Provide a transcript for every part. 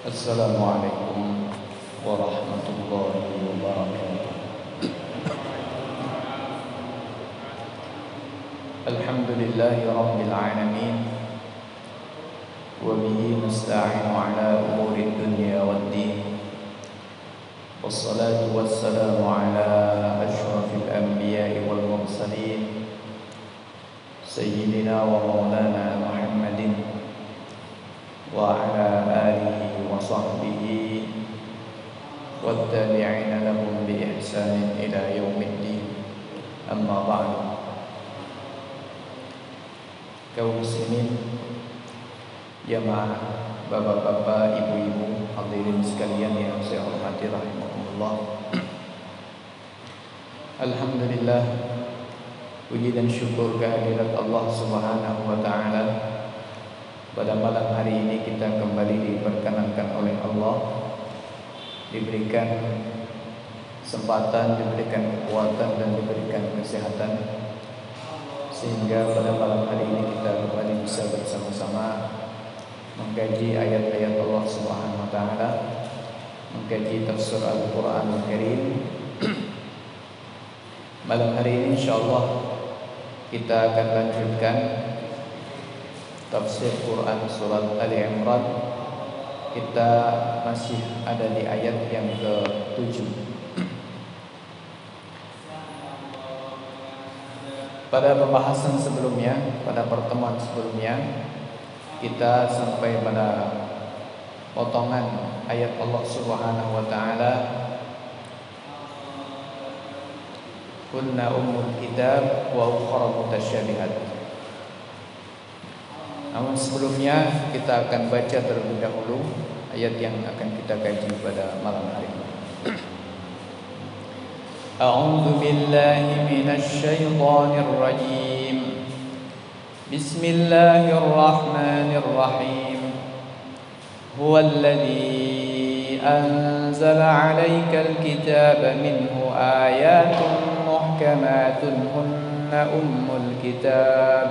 السلام عليكم ورحمة الله وبركاته. الحمد لله رب العالمين وبه نستعين على أمور الدنيا والدين والصلاة والسلام على أشرف الأنبياء والمرسلين سيدنا ومولانا محمد وعلى آله وصحبه والتابعين لهم بإحسان إلى يوم الدين أما بعد kaum muslimin jamaah bapak-bapak ibu-ibu hadirin sekalian yang saya hormati rahimakumullah Alhamdulillah puji dan syukur kehadirat Allah Subhanahu wa taala pada malam hari ini kita kembali diperkenankan oleh Allah diberikan kesempatan, diberikan kekuatan dan diberikan kesehatan sehingga pada malam hari ini kita kembali bisa bersama-sama mengkaji ayat-ayat Allah Subhanahu wa taala, mengkaji tafsir Al-Qur'an Al-Karim. malam hari ini insyaallah kita akan lanjutkan tafsir Quran surat Ali Imran. Kita masih ada di ayat yang ke-7 pada pembahasan sebelumnya pada pertemuan sebelumnya kita sampai pada potongan ayat Allah Subhanahu wa taala. Kunna ummul kitab wa ukhra mutasyabihat namun sebelumnya kita akan baca terlebih dahulu ayat yang akan kita kaji pada malam hari ini. أعوذ بالله من الشيطان الرجيم بسم الله الرحمن الرحيم هو الذي أنزل عليك الكتاب منه آيات محكمات هن أم الكتاب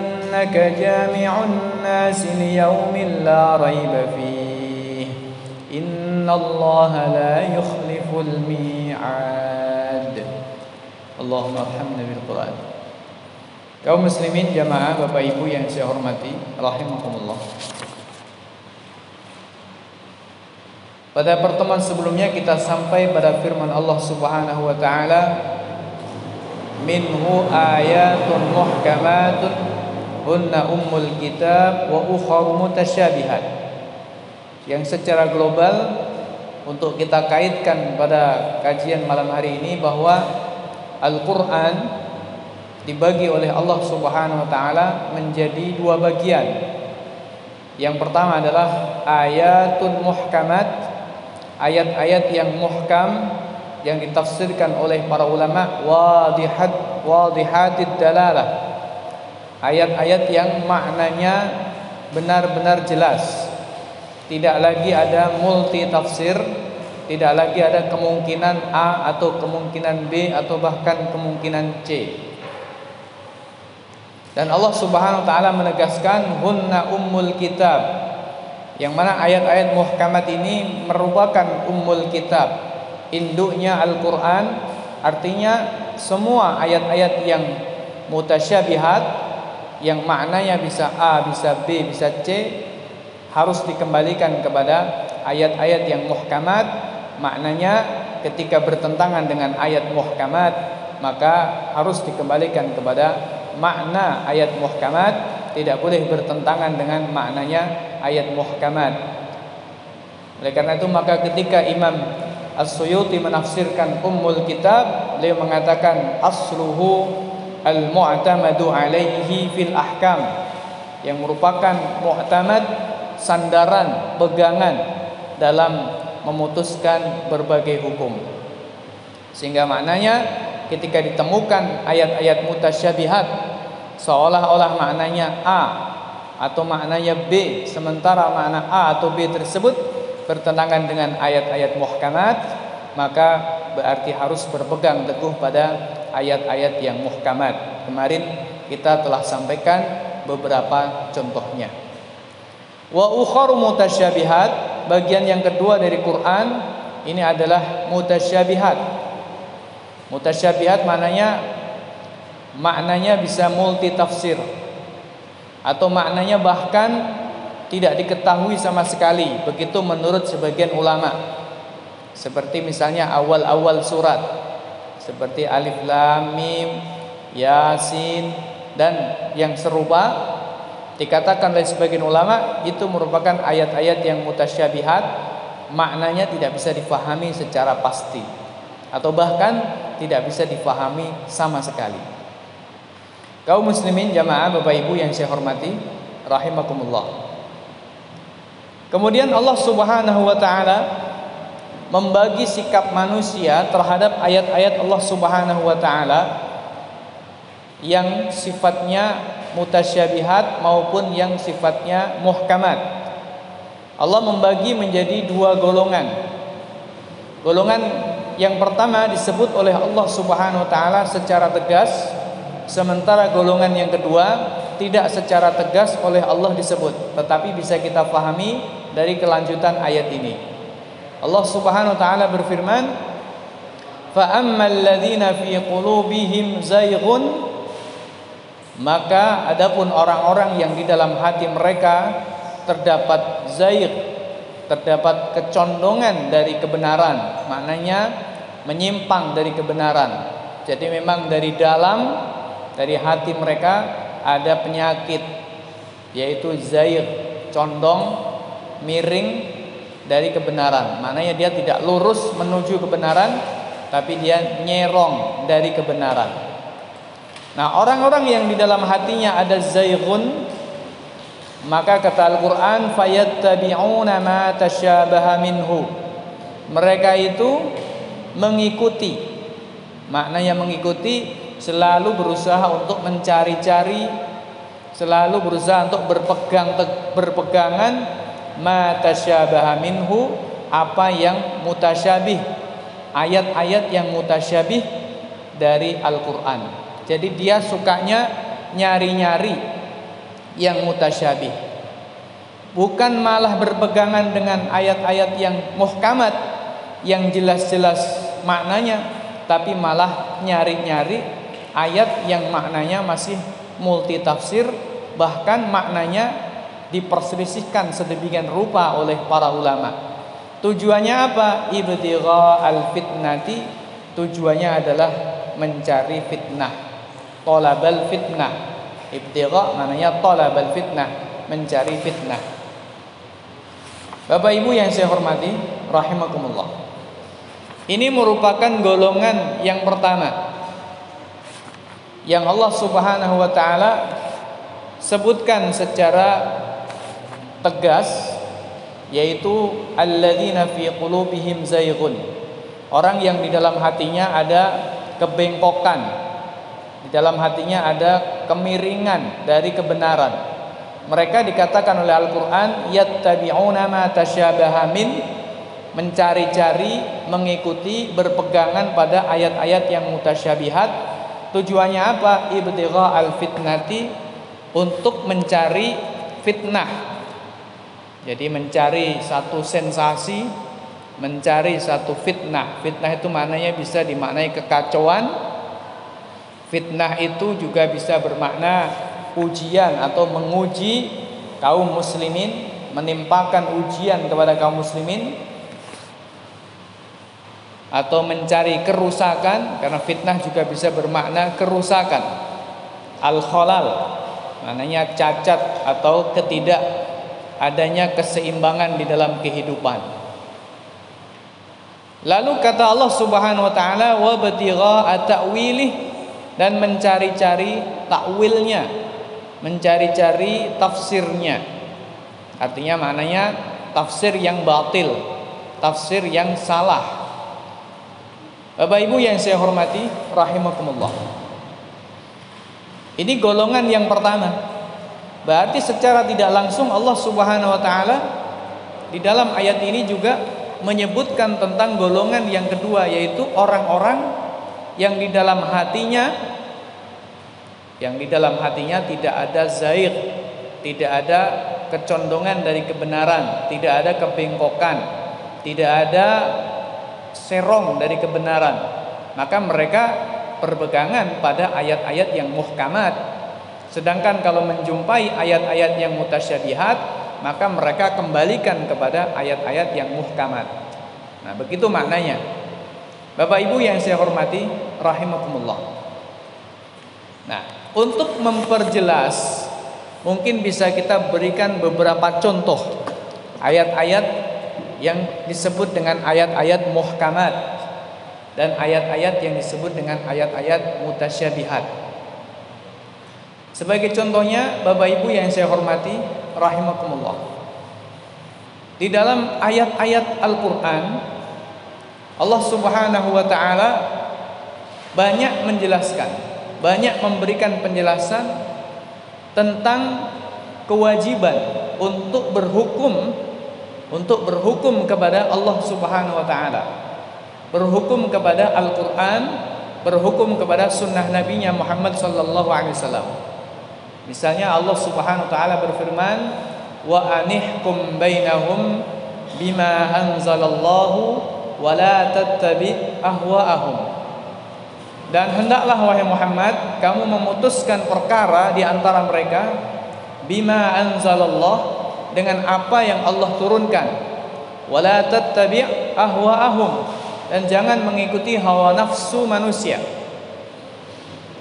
إنك جامع الناس ليوم لا ريب فيه إن الله لا يخلف الميعاد اللهم ارحمنا بالقرآن kaum muslimin jamaah bapak ibu yang saya hormati rahimakumullah pada pertemuan sebelumnya kita sampai pada firman Allah Subhanahu wa taala minhu ayatun muhkamatun hunna ummul kitab wa ukhra mutasyabihat yang secara global untuk kita kaitkan pada kajian malam hari ini bahwa Al-Qur'an dibagi oleh Allah Subhanahu wa taala menjadi dua bagian. Yang pertama adalah ayatun muhkamat, ayat-ayat yang muhkam yang ditafsirkan oleh para ulama wadihat wadihatid dalalah ayat-ayat yang maknanya benar-benar jelas. Tidak lagi ada multi tafsir tidak lagi ada kemungkinan A atau kemungkinan B atau bahkan kemungkinan C. Dan Allah Subhanahu wa taala menegaskan hunna ummul kitab. Yang mana ayat-ayat muhkamat ini merupakan ummul kitab. Induknya Al-Quran artinya semua ayat-ayat yang mutasyabihat yang maknanya bisa A, bisa B, bisa C harus dikembalikan kepada ayat-ayat yang muhkamat. Maknanya ketika bertentangan dengan ayat muhkamat maka harus dikembalikan kepada makna ayat muhkamat. Tidak boleh bertentangan dengan maknanya ayat muhkamat. Oleh karena itu maka ketika Imam As-Suyuti menafsirkan Ummul Kitab beliau mengatakan asluhu al-mu'tamadu alaihi fil ahkam yang merupakan mu'tamad sandaran pegangan dalam memutuskan berbagai hukum. Sehingga maknanya ketika ditemukan ayat-ayat mutasyabihat seolah-olah maknanya A atau maknanya B sementara makna A atau B tersebut bertentangan dengan ayat-ayat muhkamat maka berarti harus berpegang teguh pada ayat-ayat yang muhkamat. Kemarin kita telah sampaikan beberapa contohnya. Wa ukharu mutasyabihat, bagian yang kedua dari Quran ini adalah mutasyabihat. Mutasyabihat maknanya maknanya bisa multi tafsir atau maknanya bahkan tidak diketahui sama sekali begitu menurut sebagian ulama seperti misalnya awal-awal surat seperti alif lam mim yasin dan yang serupa Dikatakan oleh sebagian ulama itu merupakan ayat-ayat yang mutasyabihat, maknanya tidak bisa difahami secara pasti atau bahkan tidak bisa difahami sama sekali. Kaum muslimin jamaah Bapak Ibu yang saya hormati, rahimakumullah. Kemudian Allah Subhanahu wa taala membagi sikap manusia terhadap ayat-ayat Allah Subhanahu wa taala yang sifatnya mutasyabihat maupun yang sifatnya muhkamat. Allah membagi menjadi dua golongan. Golongan yang pertama disebut oleh Allah Subhanahu wa taala secara tegas, sementara golongan yang kedua tidak secara tegas oleh Allah disebut, tetapi bisa kita pahami dari kelanjutan ayat ini. Allah Subhanahu wa taala berfirman, "Fa ammal ladzina fi qulubihim zayghun maka adapun orang-orang yang di dalam hati mereka terdapat zair, terdapat kecondongan dari kebenaran, maknanya menyimpang dari kebenaran. Jadi memang dari dalam dari hati mereka ada penyakit yaitu zair, condong, miring dari kebenaran. Maknanya dia tidak lurus menuju kebenaran tapi dia nyerong dari kebenaran. Nah, orang-orang yang di dalam hatinya ada zayghun maka kata Al-Qur'an fayattabi'una ma tasyabaha minhu. Mereka itu mengikuti. Maknanya mengikuti selalu berusaha untuk mencari-cari selalu berusaha untuk berpegang berpegangan ma tasyabaha minhu apa yang mutasyabih ayat-ayat yang mutasyabih dari Al-Qur'an. Jadi dia sukanya nyari-nyari yang mutasyabih. Bukan malah berpegangan dengan ayat-ayat yang muhkamat yang jelas-jelas maknanya, tapi malah nyari-nyari ayat yang maknanya masih multi tafsir, bahkan maknanya diperselisihkan sedemikian rupa oleh para ulama. Tujuannya apa? Ibtigha al-fitnati. Tujuannya adalah mencari fitnah talabal fitnah ibtigha maknanya talabal fitnah mencari fitnah Bapak Ibu yang saya hormati rahimakumullah ini merupakan golongan yang pertama yang Allah Subhanahu wa taala sebutkan secara tegas yaitu alladzina fi qulubihim zayghun orang yang di dalam hatinya ada kebengkokan di dalam hatinya ada kemiringan dari kebenaran. Mereka dikatakan oleh Al-Qur'an yattabi'una ma tasyabaha min mencari-cari, mengikuti, berpegangan pada ayat-ayat yang mutasyabihat. Tujuannya apa? Ibtigha al-fitnati untuk mencari fitnah. Jadi mencari satu sensasi, mencari satu fitnah. Fitnah itu maknanya bisa dimaknai kekacauan, Fitnah itu juga bisa bermakna ujian atau menguji kaum muslimin, menimpakan ujian kepada kaum muslimin atau mencari kerusakan karena fitnah juga bisa bermakna kerusakan. Al-khalal maknanya cacat atau ketidak adanya keseimbangan di dalam kehidupan. Lalu kata Allah Subhanahu wa taala wa batigha ta'wilih dan mencari-cari takwilnya, mencari-cari tafsirnya. Artinya maknanya tafsir yang batil, tafsir yang salah. Bapak Ibu yang saya hormati, rahimakumullah. Ini golongan yang pertama. Berarti secara tidak langsung Allah Subhanahu wa taala di dalam ayat ini juga menyebutkan tentang golongan yang kedua yaitu orang-orang yang di dalam hatinya yang di dalam hatinya tidak ada zair, tidak ada kecondongan dari kebenaran, tidak ada kebengkokan, tidak ada serong dari kebenaran. Maka mereka berpegangan pada ayat-ayat yang muhkamat. Sedangkan kalau menjumpai ayat-ayat yang mutasyabihat, maka mereka kembalikan kepada ayat-ayat yang muhkamat. Nah, begitu maknanya. Bapak Ibu yang saya hormati, rahimakumullah. Nah, untuk memperjelas mungkin bisa kita berikan beberapa contoh ayat-ayat yang disebut dengan ayat-ayat muhkamat dan ayat-ayat yang disebut dengan ayat-ayat mutasyabihat. Sebagai contohnya, Bapak Ibu yang saya hormati, rahimakumullah. Di dalam ayat-ayat Al-Qur'an Allah Subhanahu wa taala banyak menjelaskan banyak memberikan penjelasan tentang kewajiban untuk berhukum untuk berhukum kepada Allah Subhanahu wa taala. Berhukum kepada Al-Qur'an, berhukum kepada sunnah nabinya Muhammad sallallahu alaihi wasallam. Misalnya Allah Subhanahu wa taala berfirman, "Wa anihkum bainahum bima anzalallahu wa la tattabi ahwa'ahum." Dan hendaklah wahai Muhammad kamu memutuskan perkara di antara mereka bima anzalallah dengan apa yang Allah turunkan. Wala tattabi' ahwa'ahum dan jangan mengikuti hawa nafsu manusia.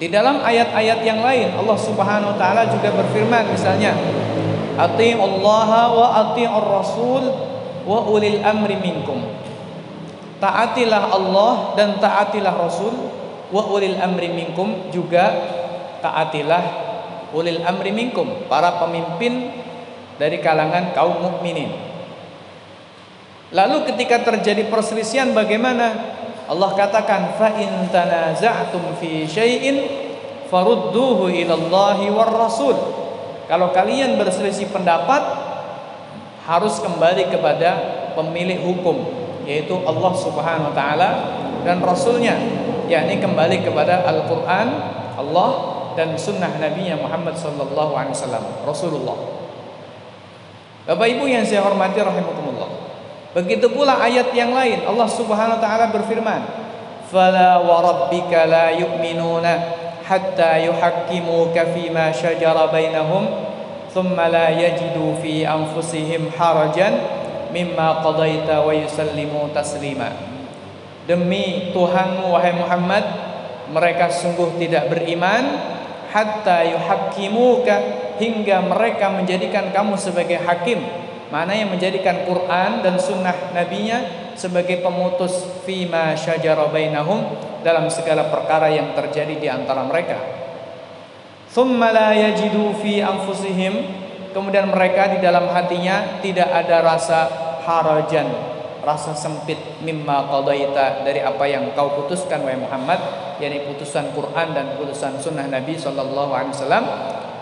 Di dalam ayat-ayat yang lain Allah Subhanahu wa taala juga berfirman misalnya Ati'ullaha wa ati'ur rasul wa ulil amri minkum. Taatilah Allah dan taatilah Rasul wa ulil amri minkum juga taatilah ulil amri minkum para pemimpin dari kalangan kaum mukminin. Lalu ketika terjadi perselisihan bagaimana? Allah katakan fa in tanaza'tum fi syai'in farudduhu ila Allahi war rasul. Kalau kalian berselisih pendapat harus kembali kepada pemilik hukum yaitu Allah Subhanahu wa taala dan rasulnya. Yakni kembali kepada Al-Qur'an Allah dan sunnah Nabi Muhammad sallallahu alaihi wasallam Rasulullah. Bapak Ibu yang saya hormati rahimakumullah begitu pula ayat yang lain. Allah Subhanahu wa taala berfirman fala wa rabbika la yu'minuna hatta yuhakkimuka fima shajara bainahum thumma la yajidu fi anfusihim harajan mimma qadaita wa yusallimu taslima. Demi Tuhanmu wahai Muhammad Mereka sungguh tidak beriman Hatta yuhakimuka Hingga mereka menjadikan kamu sebagai hakim Mana yang menjadikan Quran dan sunnah nabinya Sebagai pemutus Fima syajara bainahum Dalam segala perkara yang terjadi di antara mereka. Thumma la fi anfusihim. Kemudian mereka di dalam hatinya Tidak ada rasa harajan rasa sempit mimma qadaita dari apa yang kau putuskan wahai Muhammad yakni putusan Quran dan putusan sunnah Nabi sallallahu alaihi wasallam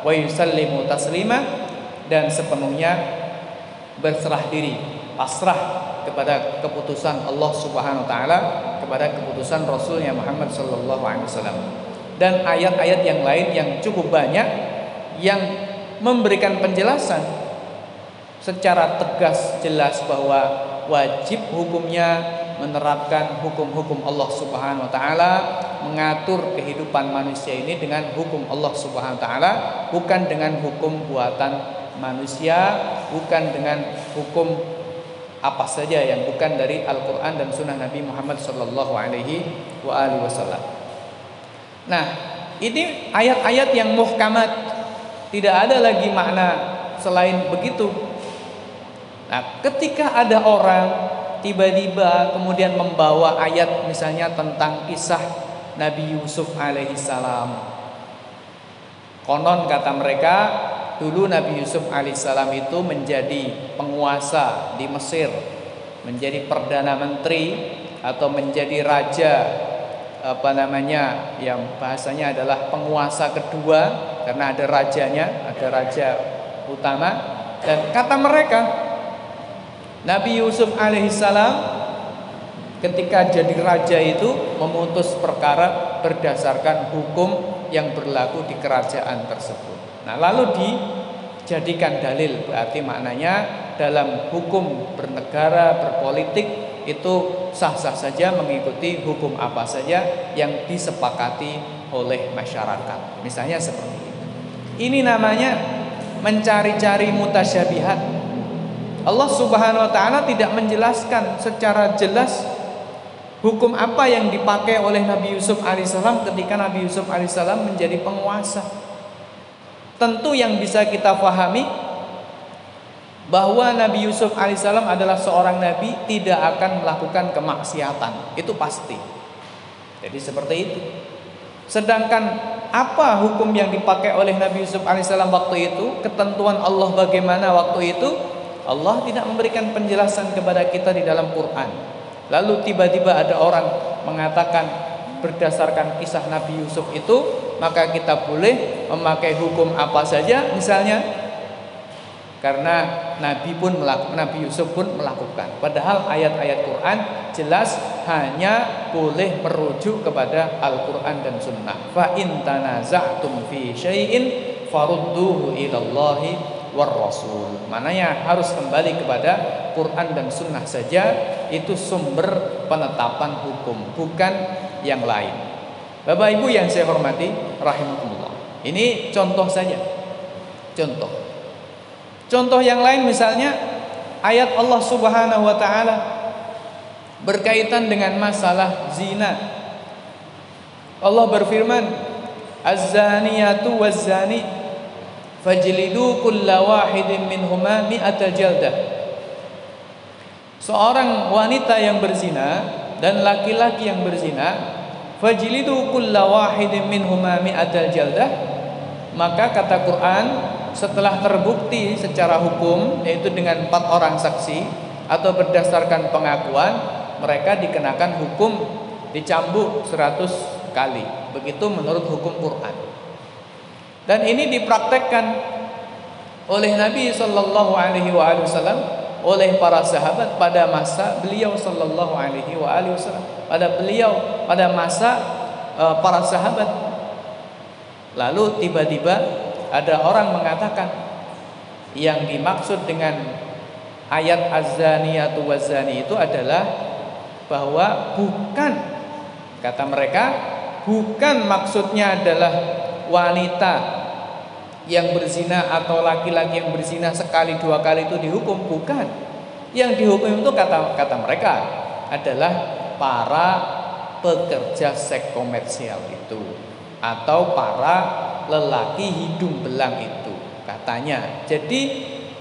wa yusallimu taslima dan sepenuhnya berserah diri pasrah kepada keputusan Allah Subhanahu wa taala kepada keputusan Rasulnya Muhammad sallallahu alaihi wasallam. Dan ayat-ayat yang lain yang cukup banyak yang memberikan penjelasan secara tegas jelas bahwa wajib hukumnya menerapkan hukum-hukum Allah Subhanahu wa taala, mengatur kehidupan manusia ini dengan hukum Allah Subhanahu wa taala, bukan dengan hukum buatan manusia, bukan dengan hukum apa saja yang bukan dari Al-Qur'an dan sunnah Nabi Muhammad sallallahu alaihi wasallam. Nah, ini ayat-ayat yang muhkamat tidak ada lagi makna selain begitu. Nah, ketika ada orang tiba-tiba kemudian membawa ayat misalnya tentang kisah Nabi Yusuf alaihissalam. Konon kata mereka dulu Nabi Yusuf alaihissalam itu menjadi penguasa di Mesir, menjadi perdana menteri atau menjadi raja apa namanya yang bahasanya adalah penguasa kedua karena ada rajanya, ada raja utama dan kata mereka Nabi Yusuf alaihissalam ketika jadi raja itu memutus perkara berdasarkan hukum yang berlaku di kerajaan tersebut. Nah, lalu dijadikan dalil berarti maknanya dalam hukum bernegara, berpolitik itu sah-sah saja mengikuti hukum apa saja yang disepakati oleh masyarakat. Misalnya seperti itu. Ini namanya mencari-cari mutasyabihat. Allah Subhanahu wa taala tidak menjelaskan secara jelas hukum apa yang dipakai oleh Nabi Yusuf alaihissalam ketika Nabi Yusuf alaihissalam menjadi penguasa. Tentu yang bisa kita fahami bahwa Nabi Yusuf alaihissalam adalah seorang nabi tidak akan melakukan kemaksiatan. Itu pasti. Jadi seperti itu. Sedangkan apa hukum yang dipakai oleh Nabi Yusuf alaihissalam waktu itu? Ketentuan Allah bagaimana waktu itu? Allah tidak memberikan penjelasan kepada kita di dalam Quran. Lalu tiba-tiba ada orang mengatakan berdasarkan kisah Nabi Yusuf itu maka kita boleh memakai hukum apa saja misalnya karena Nabi pun melakukan, Nabi Yusuf pun melakukan. Padahal ayat-ayat Quran jelas hanya boleh merujuk kepada Al-Quran dan Sunnah. Fa in tanaza'tum fi farudduhu ilallahi war rasul. Mananya harus kembali kepada Quran dan Sunnah saja itu sumber penetapan hukum, bukan yang lain. Bapak Ibu yang saya hormati rahimakumullah. Ini contoh saja. Contoh Contoh yang lain misalnya ayat Allah Subhanahu wa taala berkaitan dengan masalah zina. Allah berfirman, "Az-zaniyatu waz-zani fajlidu kulla wahidin minhuma mi'ata jaldah." Seorang wanita yang berzina dan laki-laki yang berzina, fajlidu kulla wahidin minhuma mi'ata jaldah. Maka kata Quran, setelah terbukti secara hukum yaitu dengan empat orang saksi atau berdasarkan pengakuan mereka dikenakan hukum dicambuk 100 kali begitu menurut hukum Quran dan ini dipraktekkan oleh Nabi Shallallahu Alaihi Wasallam oleh para sahabat pada masa beliau Shallallahu Alaihi Wasallam. Pada beliau pada masa uh, para sahabat. Lalu tiba-tiba ada orang mengatakan yang dimaksud dengan ayat az-zaniyatu waz-zani itu adalah bahwa bukan kata mereka bukan maksudnya adalah wanita yang berzina atau laki-laki yang berzina sekali dua kali itu dihukum bukan yang dihukum itu kata kata mereka adalah para pekerja seks komersial itu atau para lelaki hidung belang itu katanya. Jadi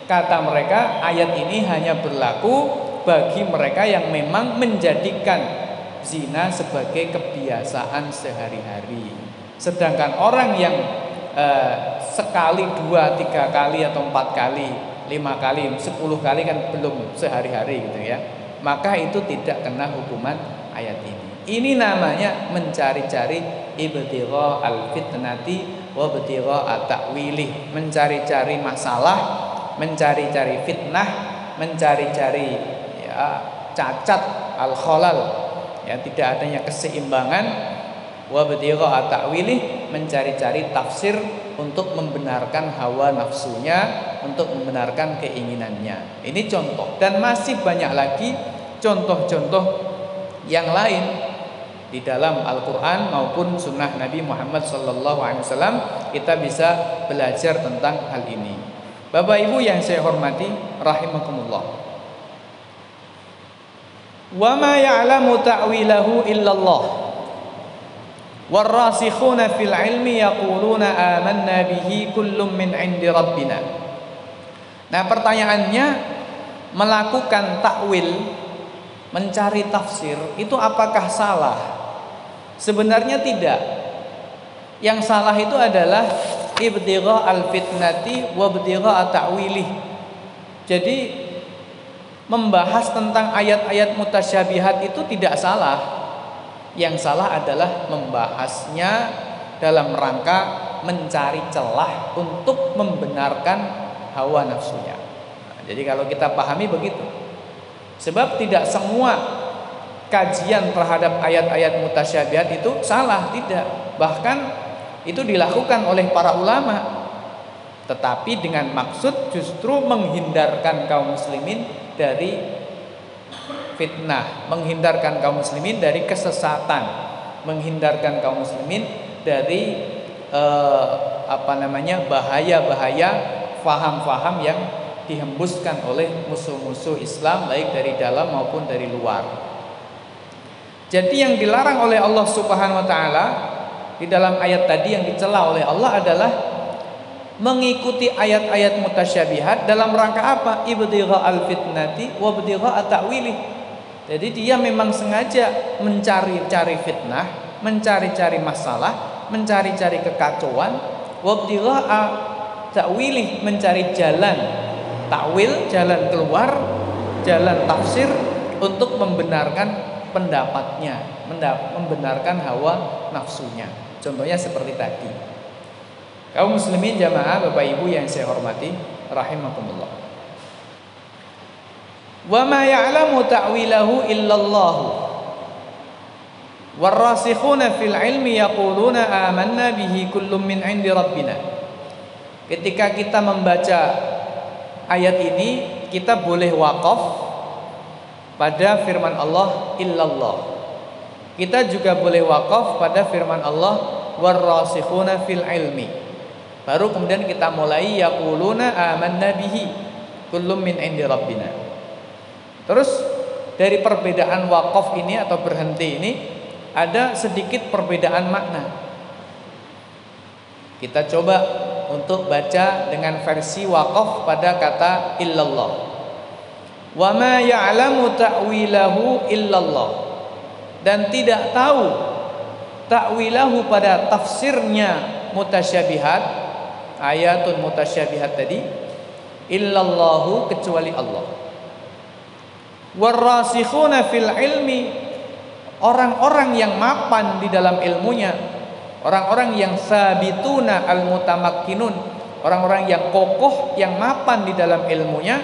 kata mereka ayat ini hanya berlaku bagi mereka yang memang menjadikan zina sebagai kebiasaan sehari-hari. Sedangkan orang yang eh, sekali, dua, tiga kali atau empat kali, lima kali, sepuluh kali kan belum sehari-hari gitu ya. Maka itu tidak kena hukuman ayat ini. Ini namanya mencari-cari ibtigha al-fitnati wa ibtigha at-ta'wili, mencari-cari masalah, mencari-cari fitnah, mencari-cari ya cacat al-khalal, ya tidak adanya keseimbangan wa ibtigha at-ta'wili, mencari-cari tafsir untuk membenarkan hawa nafsunya, untuk membenarkan keinginannya. Ini contoh dan masih banyak lagi contoh-contoh yang lain di dalam Al-Quran maupun Sunnah Nabi Muhammad SAW kita bisa belajar tentang hal ini. Bapak Ibu yang saya hormati rahimakumullah. Wa ma ya'lamu ta'wilahu illallah. Warasikhuna fil ilmi yaquluna amanna bihi kullum min 'indi rabbina. Nah, pertanyaannya melakukan takwil, mencari tafsir itu apakah salah? Sebenarnya tidak. Yang salah itu adalah ibtigha al-fitnati wa ibtigha ta'wilih. Jadi membahas tentang ayat-ayat mutasyabihat itu tidak salah. Yang salah adalah membahasnya dalam rangka mencari celah untuk membenarkan hawa nafsunya. Nah, jadi kalau kita pahami begitu. Sebab tidak semua kajian terhadap ayat-ayat mutasyabihat itu salah, tidak. Bahkan itu dilakukan oleh para ulama tetapi dengan maksud justru menghindarkan kaum muslimin dari fitnah, menghindarkan kaum muslimin dari kesesatan, menghindarkan kaum muslimin dari eh, apa namanya bahaya-bahaya faham-faham yang dihembuskan oleh musuh-musuh Islam baik dari dalam maupun dari luar. Jadi yang dilarang oleh Allah Subhanahu wa taala di dalam ayat tadi yang dicela oleh Allah adalah mengikuti ayat-ayat mutasyabihat dalam rangka apa? Ibtigha al-fitnati wa ibtigha at-ta'wili. Jadi dia memang sengaja mencari-cari fitnah, mencari-cari masalah, mencari-cari kekacauan, wa ibtigha ta'wili, mencari jalan takwil, jalan keluar, jalan tafsir untuk membenarkan pendapatnya, membenarkan hawa nafsunya. Contohnya seperti tadi. Kaum muslimin jamaah Bapak Ibu yang saya hormati rahimakumullah. Wa ma ya'lamu ta'wilahu illallah. Warasikhuna fil ilmi yaquluna amanna bihi kullum min 'indi rabbina. Ketika kita membaca ayat ini, kita boleh wakaf pada firman Allah illallah. Kita juga boleh wakaf pada firman Allah warasikhuna fil ilmi. Baru kemudian kita mulai yaquluna amanna bihi kullum min indi rabbina. Terus dari perbedaan wakaf ini atau berhenti ini ada sedikit perbedaan makna. Kita coba untuk baca dengan versi wakaf pada kata illallah. Wa ma ya'lamu ta'wilahu illallah. Dan tidak tahu ta'wilahu pada tafsirnya mutasyabihat ayatun mutasyabihat tadi illallahu kecuali Allah warasikhuna fil ilmi. Orang-orang yang mapan di dalam ilmunya. Orang-orang yang sabituna al mutamakkinun orang-orang yang kokoh yang mapan di dalam ilmunya.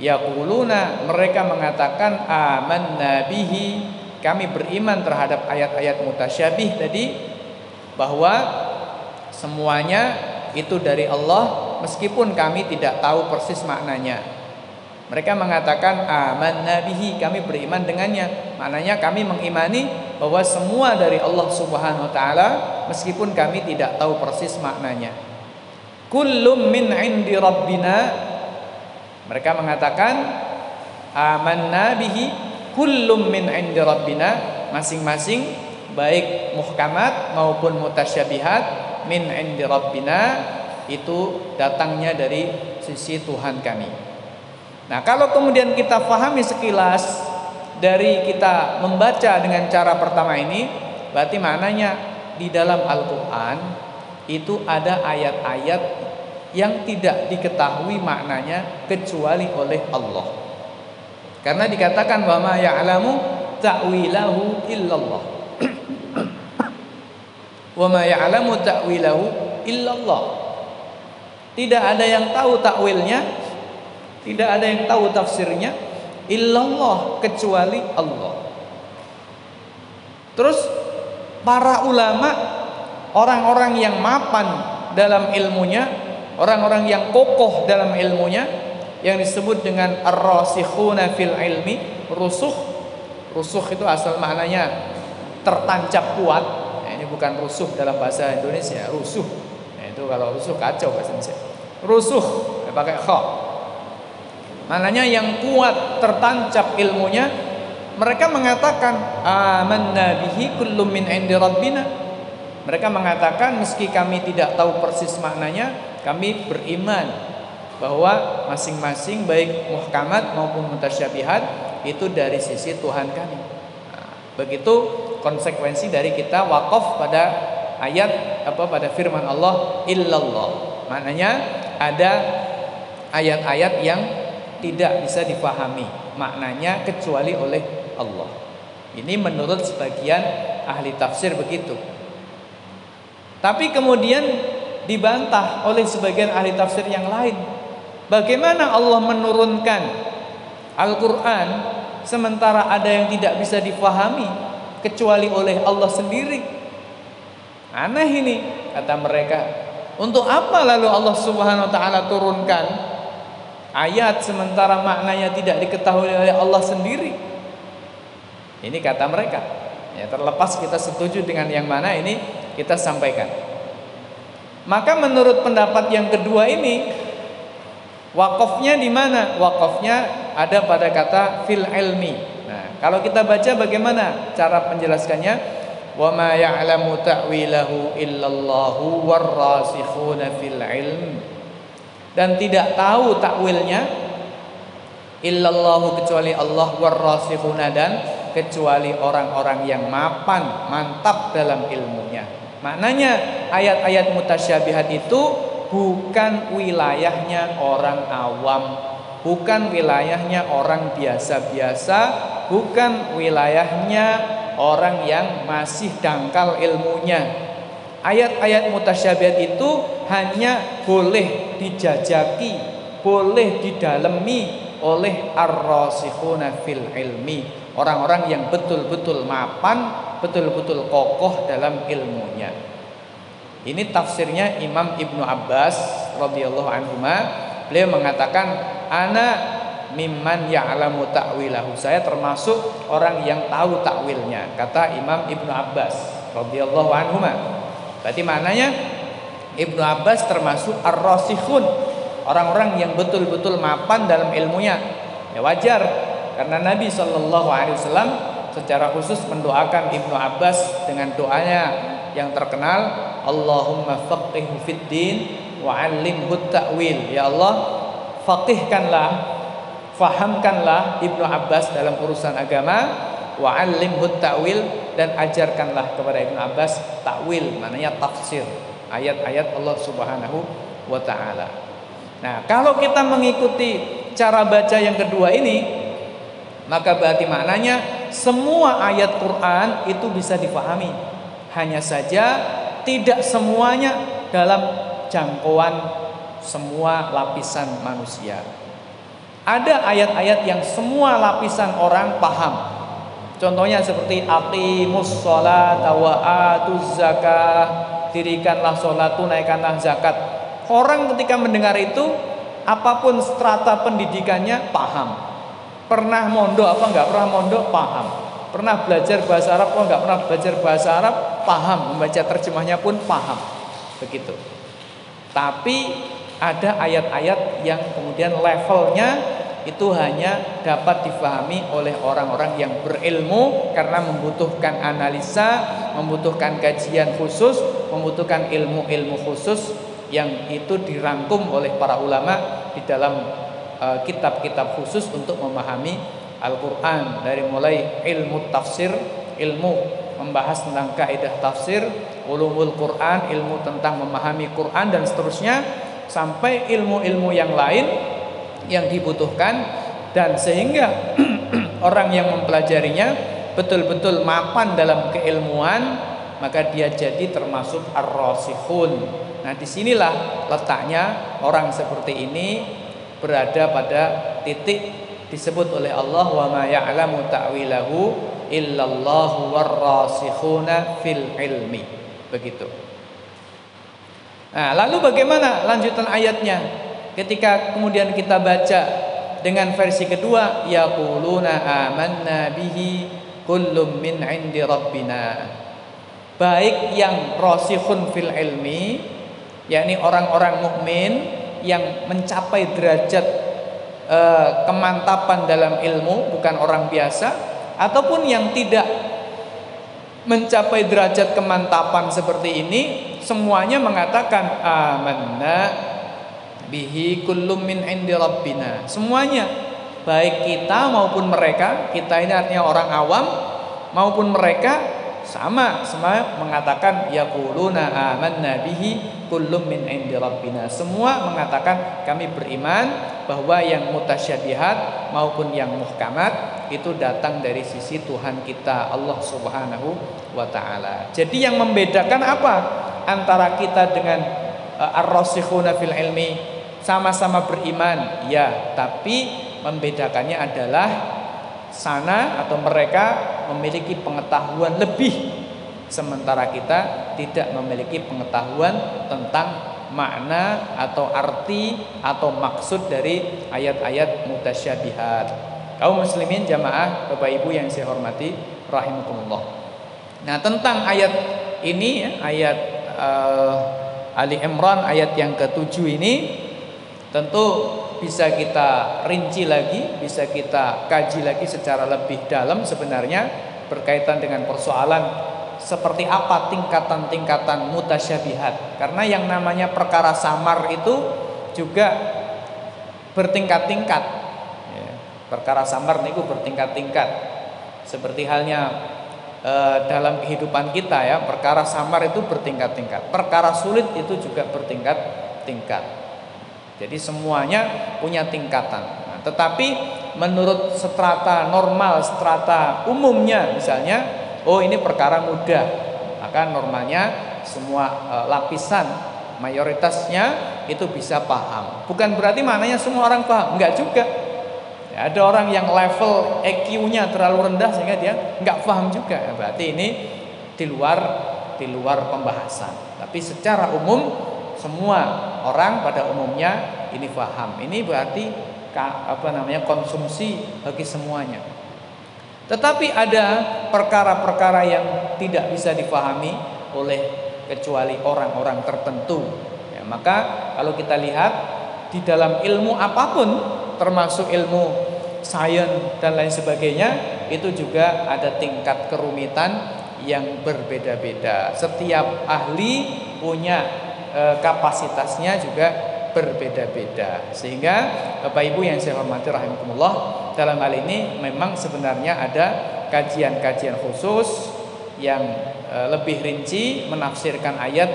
Yaquluna mereka mengatakan amanna bihi. Kami beriman terhadap ayat-ayat mutasyabih tadi bahwa semuanya itu dari Allah meskipun kami tidak tahu persis maknanya. Mereka mengatakan aman nabihi kami beriman dengannya. Maknanya kami mengimani bahwa semua dari Allah Subhanahu wa taala meskipun kami tidak tahu persis maknanya. Kullum min indi rabbina mereka mengatakan aman nabihi kullum min indi rabbina masing-masing baik muhkamat maupun mutasyabihat min indi rabbina itu datangnya dari sisi Tuhan kami. Nah, kalau kemudian kita fahami sekilas dari kita membaca dengan cara pertama ini, berarti maknanya di dalam Al-Qur'an itu ada ayat-ayat yang tidak diketahui maknanya kecuali oleh Allah. Karena dikatakan bahwa ya'lamu ta'wilahu illallah. Wa ma ya'lamu ta'wilahu illallah. Tidak ada yang tahu takwilnya, tidak ada yang tahu tafsirnya illallah kecuali Allah. Terus para ulama orang-orang yang mapan dalam ilmunya, orang-orang yang kokoh dalam ilmunya yang disebut dengan ar-rasikhuna fil ilmi rusuh. Rusuh itu asal maknanya tertancap kuat. Nah, ini bukan rusuh dalam bahasa Indonesia rusuh. Nah, itu kalau rusuh kacau bahasa Indonesia. Rusuh ya, pakai kha Mananya yang kuat tertancap ilmunya mereka mengatakan amanna bihi kullum min indi mereka mengatakan meski kami tidak tahu persis maknanya kami beriman bahwa masing-masing baik muhkamat maupun mutasyabihat itu dari sisi Tuhan kami. Nah, begitu konsekuensi dari kita wakaf pada ayat apa pada firman Allah illallah. Maknanya ada ayat-ayat yang tidak bisa difahami maknanya kecuali oleh Allah. Ini menurut sebagian ahli tafsir begitu. Tapi kemudian dibantah oleh sebagian ahli tafsir yang lain. Bagaimana Allah menurunkan Al-Quran sementara ada yang tidak bisa difahami kecuali oleh Allah sendiri? Aneh ini kata mereka. Untuk apa lalu Allah Subhanahu wa taala turunkan ayat sementara maknanya tidak diketahui oleh Allah sendiri? Ini kata mereka. Ya, terlepas kita setuju dengan yang mana ini kita sampaikan. Maka menurut pendapat yang kedua ini wakafnya di mana? Wakafnya ada pada kata fil ilmi. Nah, kalau kita baca bagaimana cara penjelaskannya? Wa ya'lamu ta'wilahu illallahu warrasikhuna fil ilm. Dan tidak tahu takwilnya illallahu kecuali Allah warrasikhuna dan kecuali orang-orang yang mapan, mantap dalam ilmunya. Maknanya ayat-ayat mutasyabihat itu bukan wilayahnya orang awam, bukan wilayahnya orang biasa-biasa, bukan wilayahnya orang yang masih dangkal ilmunya. Ayat-ayat mutasyabihat itu hanya boleh dijajaki, boleh didalemi oleh ar-rasikhuna fil ilmi, orang-orang yang betul-betul mapan, betul-betul kokoh dalam ilmunya. Ini tafsirnya Imam Ibnu Abbas radhiyallahu anhu. Beliau mengatakan, "Ana mimman ya'lamu ta'wilahu." Saya termasuk orang yang tahu takwilnya, kata Imam Ibnu Abbas radhiyallahu anhu. Berarti maknanya Ibnu Abbas termasuk ar-rasikhun, orang-orang yang betul-betul mapan dalam ilmunya. Ya wajar. Karena Nabi Shallallahu Alaihi Wasallam secara khusus mendoakan Ibnu Abbas dengan doanya yang terkenal Allahumma faqihhu fid din wa ta'wil. Ya Allah faqihkanlah fahamkanlah Ibnu Abbas dalam urusan agama wa 'allimhu ta'wil dan ajarkanlah kepada Ibnu Abbas takwil maknanya tafsir ayat-ayat Allah Subhanahu wa taala. Nah, kalau kita mengikuti cara baca yang kedua ini maka berarti maknanya semua ayat Quran itu bisa difahami. Hanya saja tidak semuanya dalam jangkauan semua lapisan manusia. Ada ayat-ayat yang semua lapisan orang paham. Contohnya seperti aqimus sholat wa atuz zakah, dirikanlah sholat, tunaikanlah zakat. Orang ketika mendengar itu, apa pun strata pendidikannya paham. Pernah mondok apa enggak pernah mondok paham. Pernah belajar bahasa Arab apa enggak pernah belajar bahasa Arab paham. Membaca terjemahnya pun paham. Begitu. Tapi ada ayat-ayat yang kemudian levelnya itu hanya dapat difahami oleh orang-orang yang berilmu karena membutuhkan analisa, membutuhkan kajian khusus, membutuhkan ilmu-ilmu khusus yang itu dirangkum oleh para ulama di dalam Eh, kitab-kitab khusus untuk memahami Al-Quran. Dari mulai ilmu tafsir, ilmu membahas tentang kaidah tafsir, ulumul Quran, ilmu tentang memahami Quran dan seterusnya sampai ilmu-ilmu yang lain yang dibutuhkan dan sehingga orang yang mempelajarinya betul-betul mapan dalam keilmuan maka dia jadi termasuk ar-rasikhun. Nah, di sinilah letaknya orang seperti ini berada pada titik disebut oleh Allah wa ma ya'lamu ta'wilahu illallahu warrasikhuna fil ilmi. Begitu. Nah, lalu bagaimana lanjutan ayatnya? Ketika kemudian kita baca dengan versi kedua, yaquluna amanna bihi kullum min 'indi rabbina. Baik yang rasikhun fil ilmi, yakni orang-orang mukmin yang mencapai derajat uh, kemantapan dalam ilmu, bukan orang biasa, ataupun yang tidak mencapai derajat kemantapan seperti ini, semuanya mengatakan amanna bihi kullum min indi rabbina. Semuanya baik kita maupun mereka, kita ini artinya orang awam maupun mereka sama semua mengatakan yaquluna amanna bihi kullum min indi rabbina. Semua mengatakan kami beriman bahwa yang mutasyabihat maupun yang muhkamat itu datang dari sisi Tuhan kita Allah Subhanahu wa taala. Jadi yang membedakan apa antara kita dengan uh, ar-rasikhuna fil ilmi sama-sama beriman ya, tapi membedakannya adalah sana atau mereka memiliki pengetahuan lebih sementara kita tidak memiliki pengetahuan tentang makna atau arti atau maksud dari ayat-ayat mutasyabihat. Kaum muslimin jamaah Bapak Ibu yang saya hormati rahimakumullah. Nah, tentang ayat ini ayat uh, Ali Imran ayat yang ketujuh ini tentu bisa kita rinci lagi, bisa kita kaji lagi secara lebih dalam sebenarnya berkaitan dengan persoalan seperti apa tingkatan-tingkatan mutasyabihat. Karena yang namanya perkara samar itu juga bertingkat-tingkat. Ya, perkara samar itu bertingkat-tingkat. Seperti halnya e, dalam kehidupan kita ya, perkara samar itu bertingkat-tingkat. Perkara sulit itu juga bertingkat-tingkat. Jadi semuanya punya tingkatan. Nah, tetapi menurut strata normal, strata umumnya misalnya, oh ini perkara mudah. Maka normalnya semua e, lapisan mayoritasnya itu bisa paham. Bukan berarti maknanya semua orang paham, enggak juga. Ya, ada orang yang level EQ-nya terlalu rendah sehingga dia enggak paham juga. Ya, berarti ini di luar di luar pembahasan. Tapi secara umum semua orang pada umumnya ini paham. Ini berarti apa namanya konsumsi bagi semuanya. Tetapi ada perkara-perkara yang tidak bisa dipahami oleh kecuali orang-orang tertentu. Ya, maka kalau kita lihat di dalam ilmu apa pun termasuk ilmu sains dan lain sebagainya itu juga ada tingkat kerumitan yang berbeda-beda. Setiap ahli punya kapasitasnya juga berbeda-beda. Sehingga Bapak Ibu yang saya hormati rahimakumullah, dalam hal ini memang sebenarnya ada kajian-kajian khusus yang e, lebih rinci menafsirkan ayat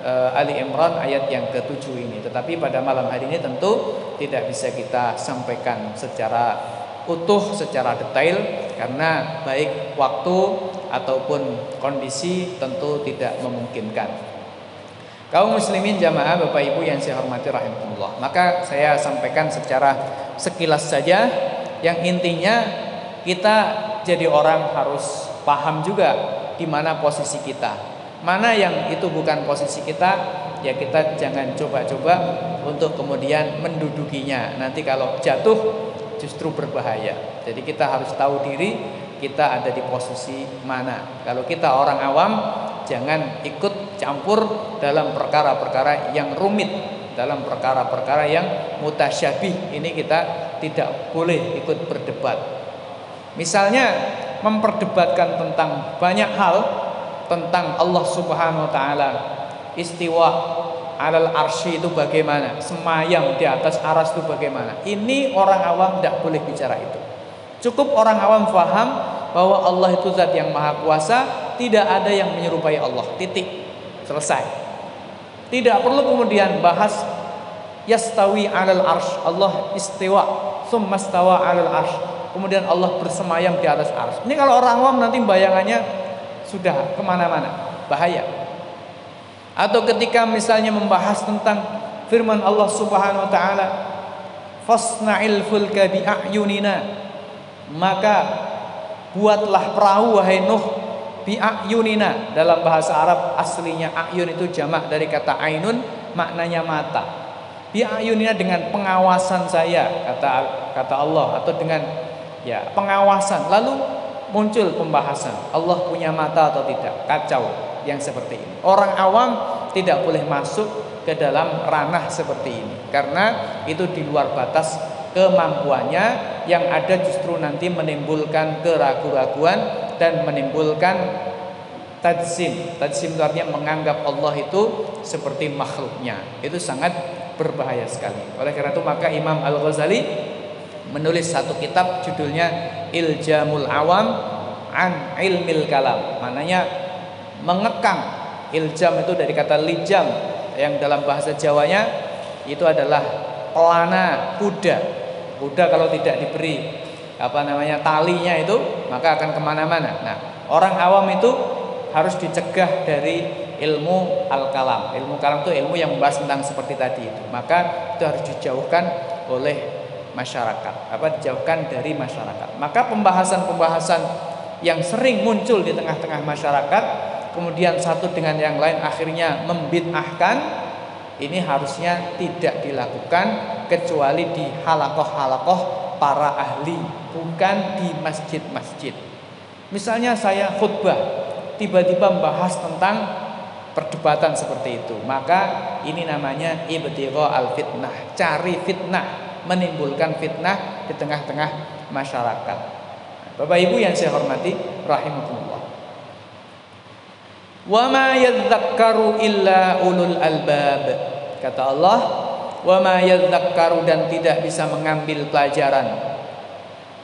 e, Ali Imran ayat yang ketujuh ini. Tetapi pada malam hari ini tentu tidak bisa kita sampaikan secara utuh secara detail karena baik waktu ataupun kondisi tentu tidak memungkinkan. Kaum muslimin jamaah Bapak Ibu yang saya hormati rahimahullah. Maka saya sampaikan secara sekilas saja yang intinya kita jadi orang harus paham juga di mana posisi kita. Mana yang itu bukan posisi kita, ya kita jangan coba-coba untuk kemudian mendudukinya. Nanti kalau jatuh justru berbahaya. Jadi kita harus tahu diri kita ada di posisi mana. Kalau kita orang awam jangan ikut campur dalam perkara-perkara yang rumit, dalam perkara-perkara yang mutasyabih. Ini kita tidak boleh ikut berdebat. Misalnya memperdebatkan tentang banyak hal tentang Allah Subhanahu wa taala. Istiwa alal arsy itu bagaimana? Semayam di atas aras itu bagaimana? Ini orang awam tidak boleh bicara itu. Cukup orang awam faham bahwa Allah itu zat yang maha kuasa tidak ada yang menyerupai Allah. Titik. Selesai. Tidak perlu kemudian bahas yastawi 'alal arsh. Allah istiwa, summa stawa 'alal arsh. Kemudian Allah bersemayam di atas arsh. Ini kalau orang awam nanti bayangannya sudah ke mana-mana, bahaya. Atau ketika misalnya membahas tentang firman Allah Subhanahu Wa Taala, fasna'il fulka bi maka buatlah perahu wahai Nuh bi ayunina. Dalam bahasa Arab aslinya ayun itu jamak dari kata ainun maknanya mata. Bi ayunina dengan pengawasan saya kata kata Allah atau dengan ya pengawasan. Lalu muncul pembahasan Allah punya mata atau tidak? Kacau yang seperti ini. Orang awam tidak boleh masuk ke dalam ranah seperti ini karena itu di luar batas kemampuannya yang ada justru nanti menimbulkan keraguan-raguan dan menimbulkan tajsim. Tajsim itu artinya menganggap Allah itu seperti makhluknya. Itu sangat berbahaya sekali. Oleh karena itu maka Imam Al-Ghazali menulis satu kitab judulnya Iljamul Awam an Ilmil Kalam. Mananya mengekang. Iljam itu dari kata lijam yang dalam bahasa Jawanya itu adalah pelana kuda. Kuda kalau tidak diberi apa namanya talinya itu maka akan ke mana-mana. Nah orang awam itu harus dicegah dari ilmu al-kalam. Ilmu kalam itu ilmu yang membahas tentang seperti tadi itu. Maka itu harus dijauhkan oleh masyarakat. Apa dijauhkan dari masyarakat. Maka pembahasan-pembahasan yang sering muncul di tengah-tengah masyarakat kemudian satu dengan yang lain akhirnya membid'ahkan ini harusnya tidak dilakukan kecuali di halakoh-halakoh para ahli bukan di masjid-masjid. Misalnya saya khutbah tiba-tiba membahas tentang perdebatan seperti itu. Maka ini namanya ibtigha al fitnah cari fitnah menimbulkan fitnah di tengah-tengah masyarakat. Bapak Ibu yang saya hormati rahimakumullah. Wa ma illa ulul albab. Kata Allah, wa ma yadzakkaru dan tidak bisa mengambil pelajaran.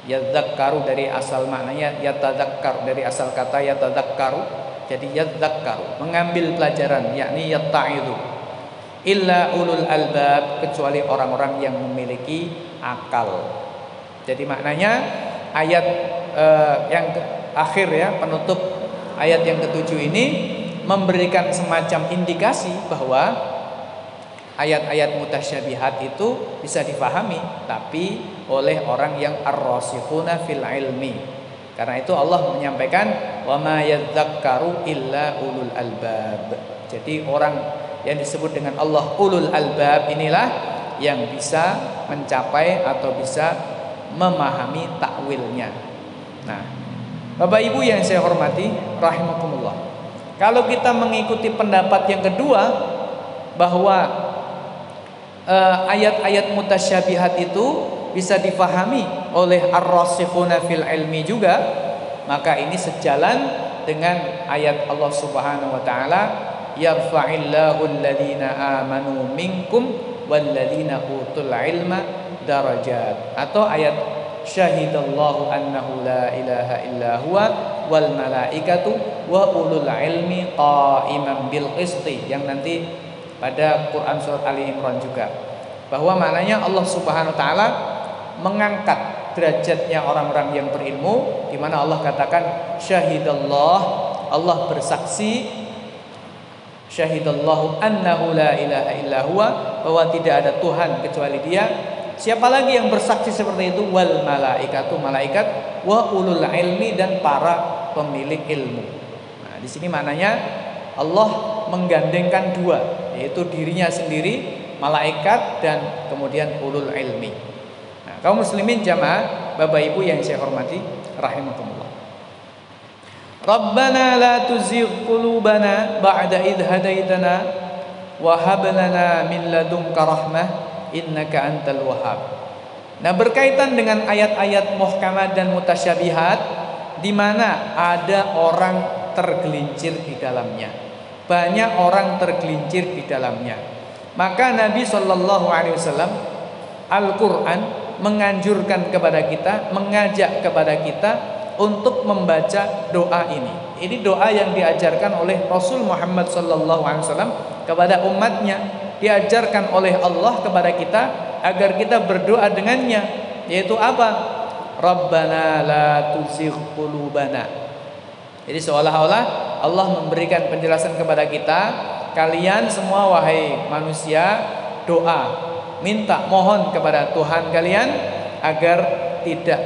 Yadzakkaru dari asal maknanya yatadzakkaru dari asal kata yatadzakkaru jadi yadzakkaru mengambil pelajaran yakni yatta'idu illa ulul albab kecuali orang-orang yang memiliki akal. Jadi maknanya ayat eh, yang akhir ya penutup ayat yang ketujuh ini memberikan semacam indikasi bahwa ayat-ayat mutasyabihat itu bisa difahami tapi oleh orang yang ar-rasikhuna fil ilmi. Karena itu Allah menyampaikan wa ma yadzakkaru illa ulul albab. Jadi orang yang disebut dengan Allah ulul albab inilah yang bisa mencapai atau bisa memahami takwilnya. Nah, Bapak Ibu yang saya hormati rahimakumullah. Kalau kita mengikuti pendapat yang kedua bahwa ayat-ayat uh, mutasyabihat itu bisa difahami oleh ar-rasikhuna fil ilmi juga, maka ini sejalan dengan ayat Allah Subhanahu wa taala yarfa'illahu alladhina amanu minkum walladzina utul ilma darajat. Atau ayat syahidallahu annahu la ilaha illa huwa wal malaikatu wa ulul ilmi qa'iman bil qisti. Yang nanti pada Quran surat Ali Imran juga bahwa maknanya Allah Subhanahu wa taala mengangkat derajatnya orang-orang yang berilmu di mana Allah katakan syahidallah Allah bersaksi syahidallahu annahu la ilaha illa huwa bahwa tidak ada Tuhan kecuali Dia Siapa lagi yang bersaksi seperti itu? Wal malaikatu malaikat wa ulul ilmi dan para pemilik ilmu. Nah, di sini maknanya Allah menggandengkan dua, yaitu dirinya sendiri, malaikat dan kemudian ulul ilmi. Nah, kaum muslimin jamaah, Bapak Ibu yang saya hormati, rahimakumullah. Rabbana la tuzigh qulubana ba'da idh hadaitana wa hab lana min ladunka rahmah innaka antal wahhab. Nah, berkaitan dengan ayat-ayat muhkamat dan mutasyabihat di mana ada orang tergelincir di dalamnya. Banyak orang tergelincir di dalamnya. Maka Nabi Shallallahu alaihi wasallam Al-Qur'an menganjurkan kepada kita, mengajak kepada kita untuk membaca doa ini. Ini doa yang diajarkan oleh Rasul Muhammad Wasallam kepada umatnya diajarkan oleh Allah kepada kita agar kita berdoa dengannya yaitu apa? Rabbana la tuzigh qulubana. Jadi seolah-olah Allah memberikan penjelasan kepada kita, kalian semua wahai manusia, doa, minta mohon kepada Tuhan kalian agar tidak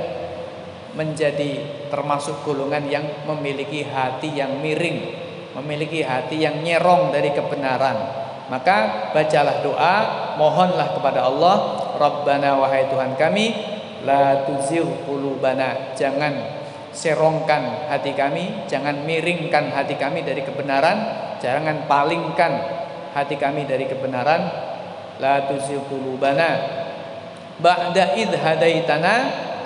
menjadi termasuk golongan yang memiliki hati yang miring, memiliki hati yang nyerong dari kebenaran maka bacalah doa, mohonlah kepada Allah, Rabbana wahai Tuhan kami, la tuzigh qulubana. Jangan serongkan hati kami, jangan miringkan hati kami dari kebenaran, jangan palingkan hati kami dari kebenaran. La tuzigh ba'da id hadaitana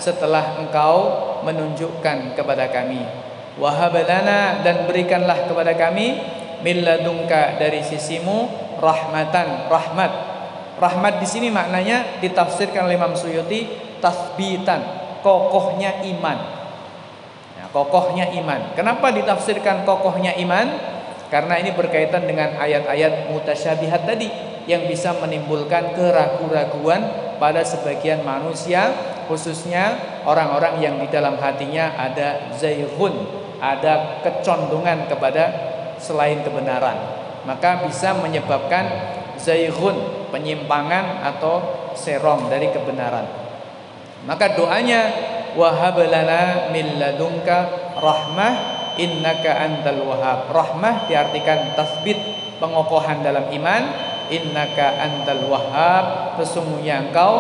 setelah engkau menunjukkan kepada kami. Wahabalana dan berikanlah kepada kami milladungka dari sisimu rahmatan rahmat. Rahmat di sini maknanya ditafsirkan oleh Imam Suyuti tasbitan kokohnya iman ya, kokohnya iman kenapa ditafsirkan kokohnya iman karena ini berkaitan dengan ayat-ayat mutasyabihat tadi yang bisa menimbulkan keraguan-raguan pada sebagian manusia khususnya orang-orang yang di dalam hatinya ada zayhun, ada kecondongan kepada selain kebenaran. Maka bisa menyebabkan zayhun, penyimpangan atau serong dari kebenaran. Maka doanya wahablana min ladunka rahmah innaka antal wahab. Rahmah diartikan tasbit, pengokohan dalam iman. Innaka antal wahab, sesungguhnya engkau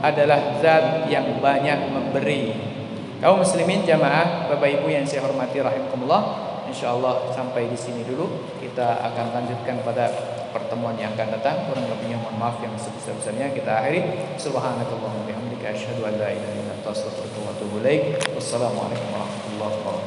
adalah zat yang banyak memberi. Kaum muslimin jamaah, Bapak Ibu yang saya hormati rahimakumullah. Insyaallah sampai di sini dulu. Kita akan lanjutkan pada pertemuan yang akan datang. Kurang lebihnya mohon maaf yang sebesar-besarnya kita akhiri. Subhanakallahumma bihamdika asyhadu an la ilaha illa أنت أستغفرك وأتوب إليك. والسلام عليكم ورحمة الله وبركاته.